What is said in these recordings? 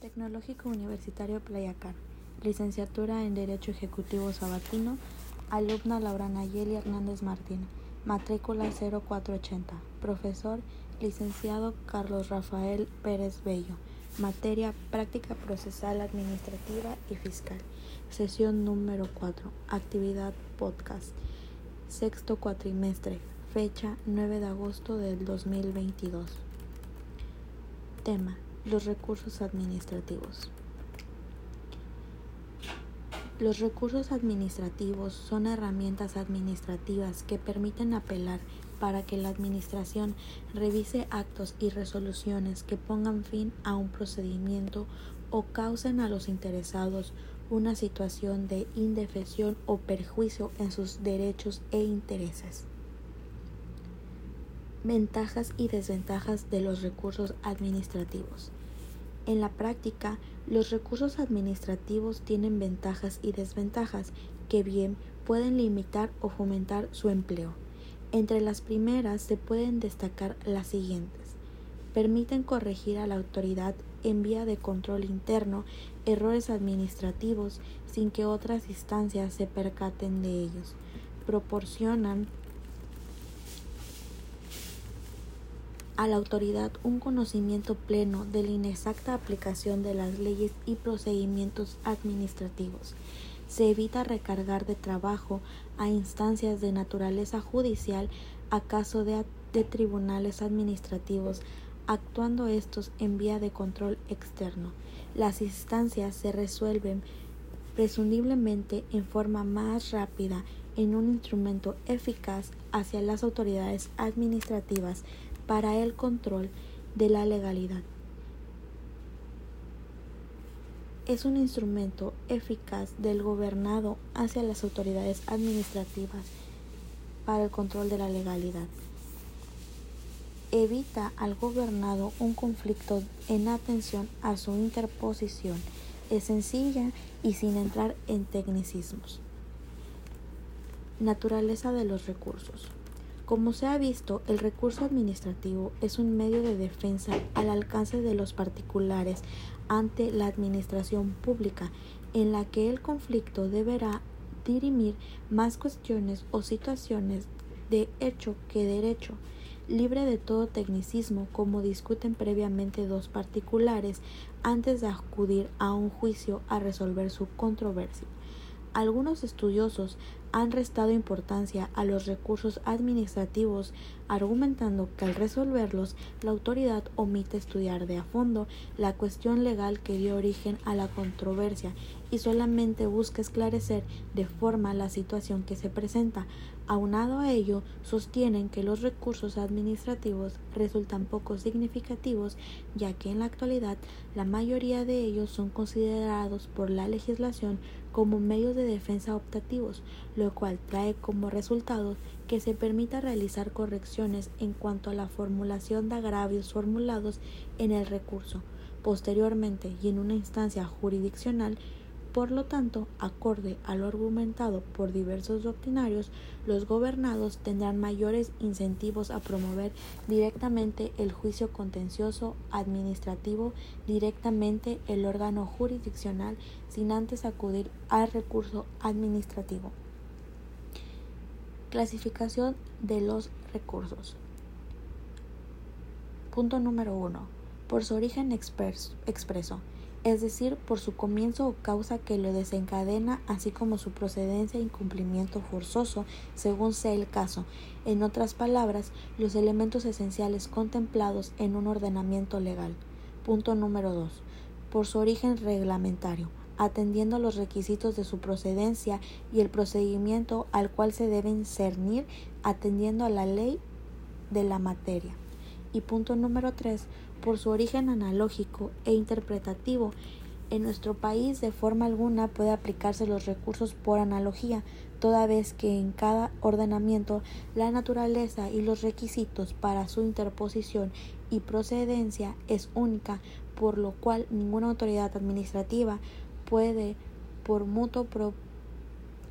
Tecnológico Universitario Playacán, Licenciatura en Derecho Ejecutivo Sabatino, alumna Laura Nayeli Hernández Martín, matrícula 0480, profesor licenciado Carlos Rafael Pérez Bello, materia Práctica Procesal Administrativa y Fiscal, sesión número 4, actividad podcast, sexto cuatrimestre, fecha 9 de agosto del 2022. Tema los recursos administrativos. Los recursos administrativos son herramientas administrativas que permiten apelar para que la Administración revise actos y resoluciones que pongan fin a un procedimiento o causen a los interesados una situación de indefensión o perjuicio en sus derechos e intereses. Ventajas y desventajas de los recursos administrativos. En la práctica, los recursos administrativos tienen ventajas y desventajas que bien pueden limitar o fomentar su empleo. Entre las primeras se pueden destacar las siguientes. Permiten corregir a la autoridad en vía de control interno errores administrativos sin que otras instancias se percaten de ellos. Proporcionan a la autoridad un conocimiento pleno de la inexacta aplicación de las leyes y procedimientos administrativos. Se evita recargar de trabajo a instancias de naturaleza judicial a caso de, de tribunales administrativos, actuando estos en vía de control externo. Las instancias se resuelven presumiblemente en forma más rápida en un instrumento eficaz hacia las autoridades administrativas para el control de la legalidad. Es un instrumento eficaz del gobernado hacia las autoridades administrativas para el control de la legalidad. Evita al gobernado un conflicto en atención a su interposición. Es sencilla y sin entrar en tecnicismos. Naturaleza de los recursos. Como se ha visto, el recurso administrativo es un medio de defensa al alcance de los particulares ante la administración pública, en la que el conflicto deberá dirimir más cuestiones o situaciones de hecho que derecho, libre de todo tecnicismo como discuten previamente dos particulares antes de acudir a un juicio a resolver su controversia. Algunos estudiosos han restado importancia a los recursos administrativos, argumentando que al resolverlos la autoridad omite estudiar de a fondo la cuestión legal que dio origen a la controversia y solamente busca esclarecer de forma la situación que se presenta. Aunado a ello, sostienen que los recursos administrativos resultan poco significativos, ya que en la actualidad la mayoría de ellos son considerados por la legislación como medios de defensa optativos, lo cual trae como resultado que se permita realizar correcciones en cuanto a la formulación de agravios formulados en el recurso, posteriormente y en una instancia jurisdiccional por lo tanto, acorde a lo argumentado por diversos doctrinarios, los gobernados tendrán mayores incentivos a promover directamente el juicio contencioso administrativo, directamente el órgano jurisdiccional, sin antes acudir al recurso administrativo. Clasificación de los recursos. Punto número 1. Por su origen expreso es decir, por su comienzo o causa que lo desencadena, así como su procedencia e incumplimiento forzoso, según sea el caso. En otras palabras, los elementos esenciales contemplados en un ordenamiento legal. Punto número 2. Por su origen reglamentario, atendiendo a los requisitos de su procedencia y el procedimiento al cual se deben cernir, atendiendo a la ley de la materia. Y punto número 3 por su origen analógico e interpretativo. En nuestro país de forma alguna puede aplicarse los recursos por analogía, toda vez que en cada ordenamiento la naturaleza y los requisitos para su interposición y procedencia es única, por lo cual ninguna autoridad administrativa puede, por mutuo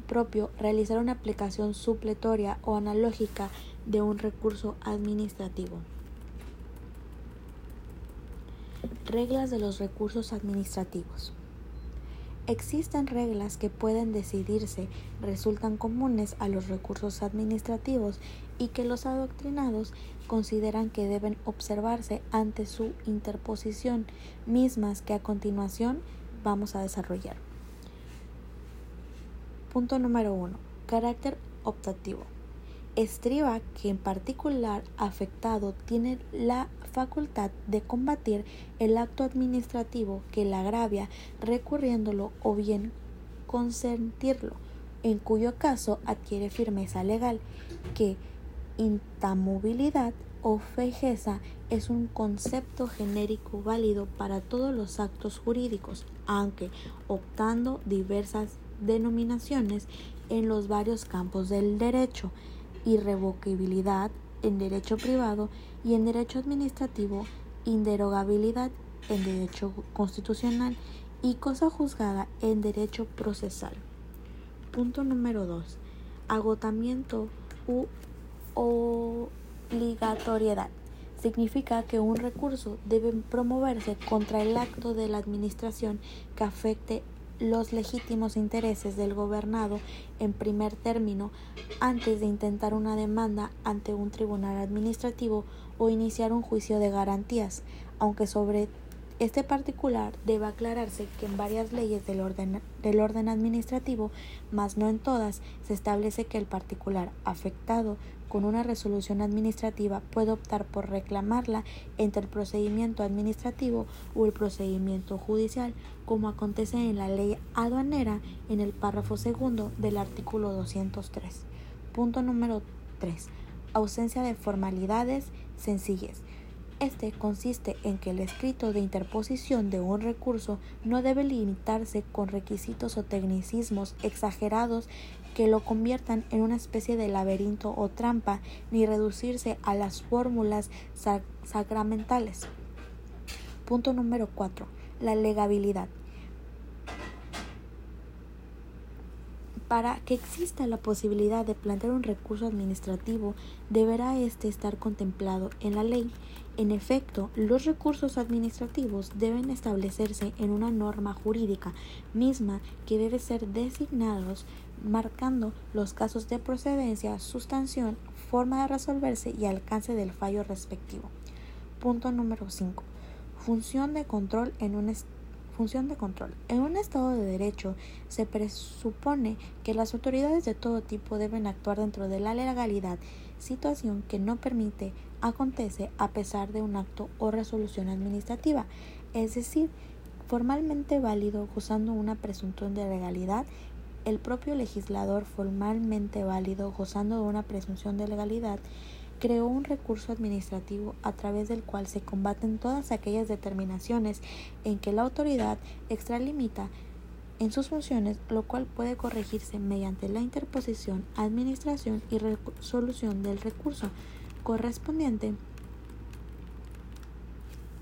propio, realizar una aplicación supletoria o analógica de un recurso administrativo. Reglas de los recursos administrativos. Existen reglas que pueden decidirse, resultan comunes a los recursos administrativos y que los adoctrinados consideran que deben observarse ante su interposición, mismas que a continuación vamos a desarrollar. Punto número 1. Carácter optativo. Estriba que en particular afectado tiene la facultad de combatir el acto administrativo que le agravia recurriéndolo o bien consentirlo, en cuyo caso adquiere firmeza legal, que intamovilidad o fejeza es un concepto genérico válido para todos los actos jurídicos, aunque optando diversas denominaciones en los varios campos del derecho, irrevocabilidad en derecho privado y en derecho administrativo, inderogabilidad en derecho constitucional y cosa juzgada en derecho procesal. Punto número 2. Agotamiento u obligatoriedad. Significa que un recurso debe promoverse contra el acto de la administración que afecte los legítimos intereses del gobernado en primer término antes de intentar una demanda ante un tribunal administrativo o iniciar un juicio de garantías, aunque sobre este particular debe aclararse que en varias leyes del orden, del orden administrativo, mas no en todas, se establece que el particular afectado con una resolución administrativa puede optar por reclamarla entre el procedimiento administrativo o el procedimiento judicial, como acontece en la ley aduanera en el párrafo segundo del artículo 203. Punto número 3. Ausencia de formalidades sencillas. Este consiste en que el escrito de interposición de un recurso no debe limitarse con requisitos o tecnicismos exagerados que lo conviertan en una especie de laberinto o trampa, ni reducirse a las fórmulas sacramentales. Punto número 4. La legabilidad. Para que exista la posibilidad de plantear un recurso administrativo, deberá éste estar contemplado en la ley. En efecto, los recursos administrativos deben establecerse en una norma jurídica misma que debe ser designados marcando los casos de procedencia, sustanción, forma de resolverse y alcance del fallo respectivo. Punto número 5. Función de control en un función de control. En un Estado de Derecho se presupone que las autoridades de todo tipo deben actuar dentro de la legalidad, situación que no permite acontece a pesar de un acto o resolución administrativa, es decir, formalmente válido gozando una presunción de legalidad el propio legislador, formalmente válido, gozando de una presunción de legalidad, creó un recurso administrativo a través del cual se combaten todas aquellas determinaciones en que la autoridad extralimita en sus funciones, lo cual puede corregirse mediante la interposición, administración y resolución del recurso correspondiente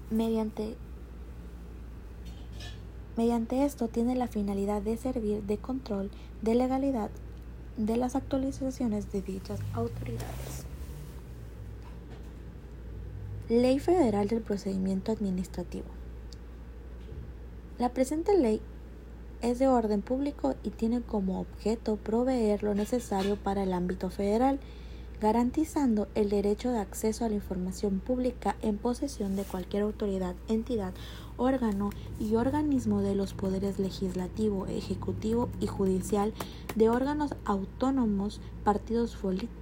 mediante Mediante esto tiene la finalidad de servir de control de legalidad de las actualizaciones de dichas autoridades. Ley Federal del Procedimiento Administrativo. La presente ley es de orden público y tiene como objeto proveer lo necesario para el ámbito federal, garantizando el derecho de acceso a la información pública en posesión de cualquier autoridad, entidad órgano y organismo de los poderes legislativo, ejecutivo y judicial, de órganos autónomos, partidos políticos,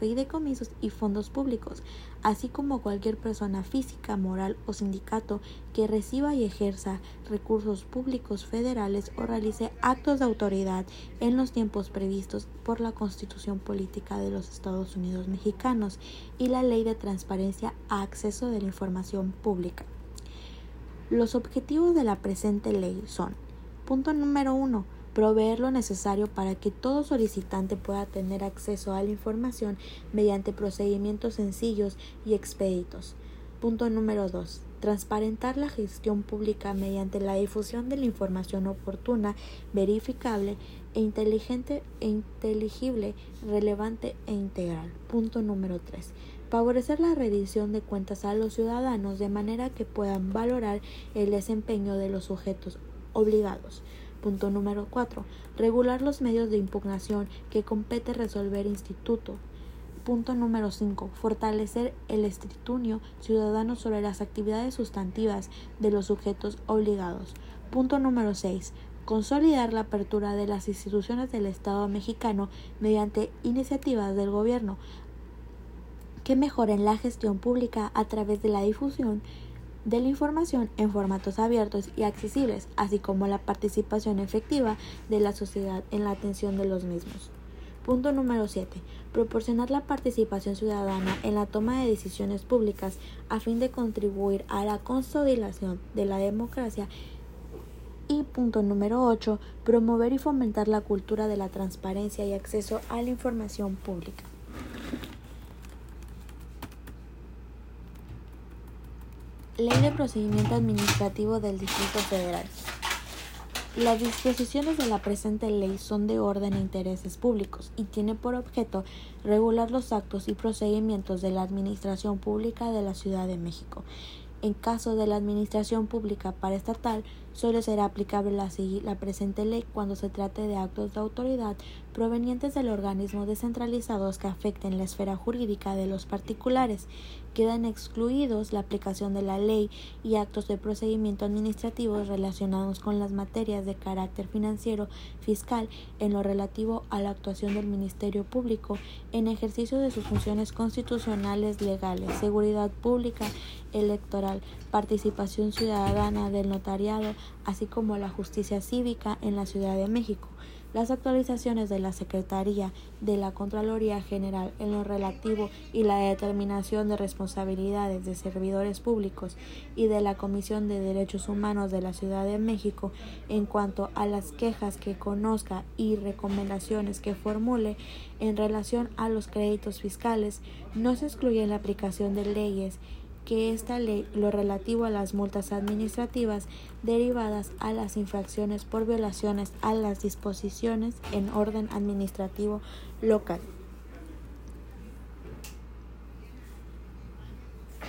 fideicomisos y fondos públicos, así como cualquier persona física, moral o sindicato que reciba y ejerza recursos públicos federales o realice actos de autoridad en los tiempos previstos por la Constitución Política de los Estados Unidos Mexicanos y la Ley de Transparencia a Acceso de la Información Pública. Los objetivos de la presente ley son, punto número uno, proveer lo necesario para que todo solicitante pueda tener acceso a la información mediante procedimientos sencillos y expeditos. Punto número 2. Transparentar la gestión pública mediante la difusión de la información oportuna, verificable e inteligente e inteligible, relevante e integral. Punto número 3 Favorecer la rendición de cuentas a los ciudadanos de manera que puedan valorar el desempeño de los sujetos obligados. Punto número 4. Regular los medios de impugnación que compete resolver instituto. Punto número 5. Fortalecer el escrutinio ciudadano sobre las actividades sustantivas de los sujetos obligados. Punto número 6 consolidar la apertura de las instituciones del Estado mexicano mediante iniciativas del gobierno que mejoren la gestión pública a través de la difusión de la información en formatos abiertos y accesibles, así como la participación efectiva de la sociedad en la atención de los mismos. Punto número 7. Proporcionar la participación ciudadana en la toma de decisiones públicas a fin de contribuir a la consolidación de la democracia y punto número 8, promover y fomentar la cultura de la transparencia y acceso a la información pública. Ley de Procedimiento Administrativo del Distrito Federal. Las disposiciones de la presente ley son de orden e intereses públicos y tiene por objeto regular los actos y procedimientos de la Administración Pública de la Ciudad de México en caso de la administración pública paraestatal, solo será aplicable la, la presente ley cuando se trate de actos de autoridad provenientes del organismo descentralizados que afecten la esfera jurídica de los particulares. Quedan excluidos la aplicación de la ley y actos de procedimiento administrativo relacionados con las materias de carácter financiero fiscal en lo relativo a la actuación del Ministerio Público en ejercicio de sus funciones constitucionales legales, seguridad pública, electoral, participación ciudadana del notariado, así como la justicia cívica en la Ciudad de México las actualizaciones de la Secretaría de la Contraloría General en lo relativo y la determinación de responsabilidades de servidores públicos y de la Comisión de Derechos Humanos de la Ciudad de México en cuanto a las quejas que conozca y recomendaciones que formule en relación a los créditos fiscales, no se excluye la aplicación de leyes que esta ley lo relativo a las multas administrativas derivadas a las infracciones por violaciones a las disposiciones en orden administrativo local.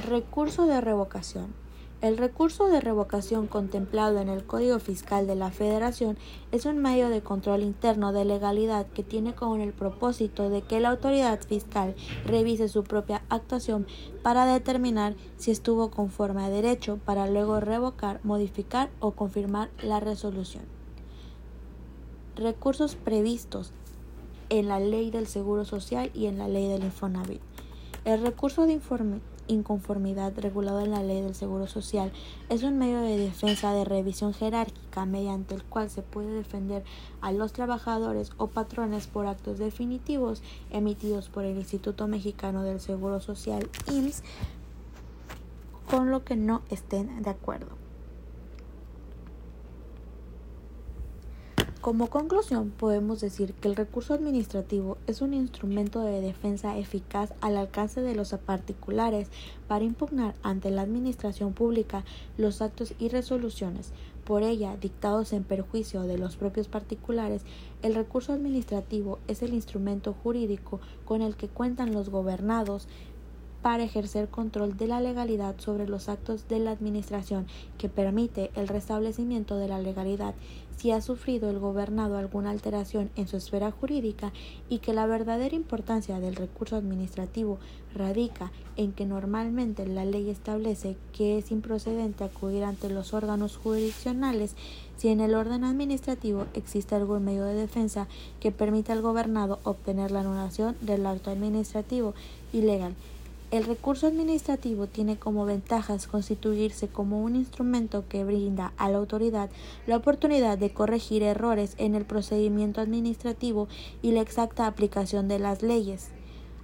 Recurso de revocación. El recurso de revocación contemplado en el Código Fiscal de la Federación es un medio de control interno de legalidad que tiene con el propósito de que la autoridad fiscal revise su propia actuación para determinar si estuvo conforme a derecho para luego revocar, modificar o confirmar la resolución. Recursos previstos en la Ley del Seguro Social y en la Ley del Infonavit. El recurso de informe inconformidad regulado en la ley del Seguro Social es un medio de defensa de revisión jerárquica mediante el cual se puede defender a los trabajadores o patrones por actos definitivos emitidos por el Instituto Mexicano del Seguro Social IMSS con lo que no estén de acuerdo. Como conclusión, podemos decir que el recurso administrativo es un instrumento de defensa eficaz al alcance de los particulares para impugnar ante la administración pública los actos y resoluciones. Por ella dictados en perjuicio de los propios particulares, el recurso administrativo es el instrumento jurídico con el que cuentan los gobernados para ejercer control de la legalidad sobre los actos de la Administración que permite el restablecimiento de la legalidad. Si ha sufrido el gobernado alguna alteración en su esfera jurídica y que la verdadera importancia del recurso administrativo radica en que normalmente la ley establece que es improcedente acudir ante los órganos jurisdiccionales si en el orden administrativo existe algún medio de defensa que permita al gobernado obtener la anulación del acto administrativo ilegal el recurso administrativo tiene como ventajas constituirse como un instrumento que brinda a la autoridad la oportunidad de corregir errores en el procedimiento administrativo y la exacta aplicación de las leyes,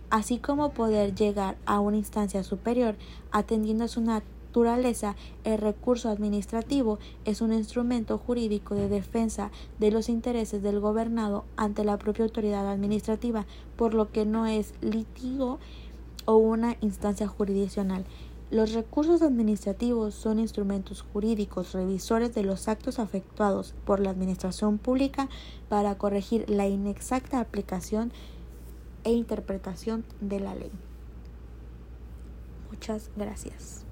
así como poder llegar a una instancia superior. Atendiendo a su naturaleza, el recurso administrativo es un instrumento jurídico de defensa de los intereses del gobernado ante la propia autoridad administrativa, por lo que no es litigo o una instancia jurisdiccional. Los recursos administrativos son instrumentos jurídicos revisores de los actos afectuados por la Administración Pública para corregir la inexacta aplicación e interpretación de la ley. Muchas gracias.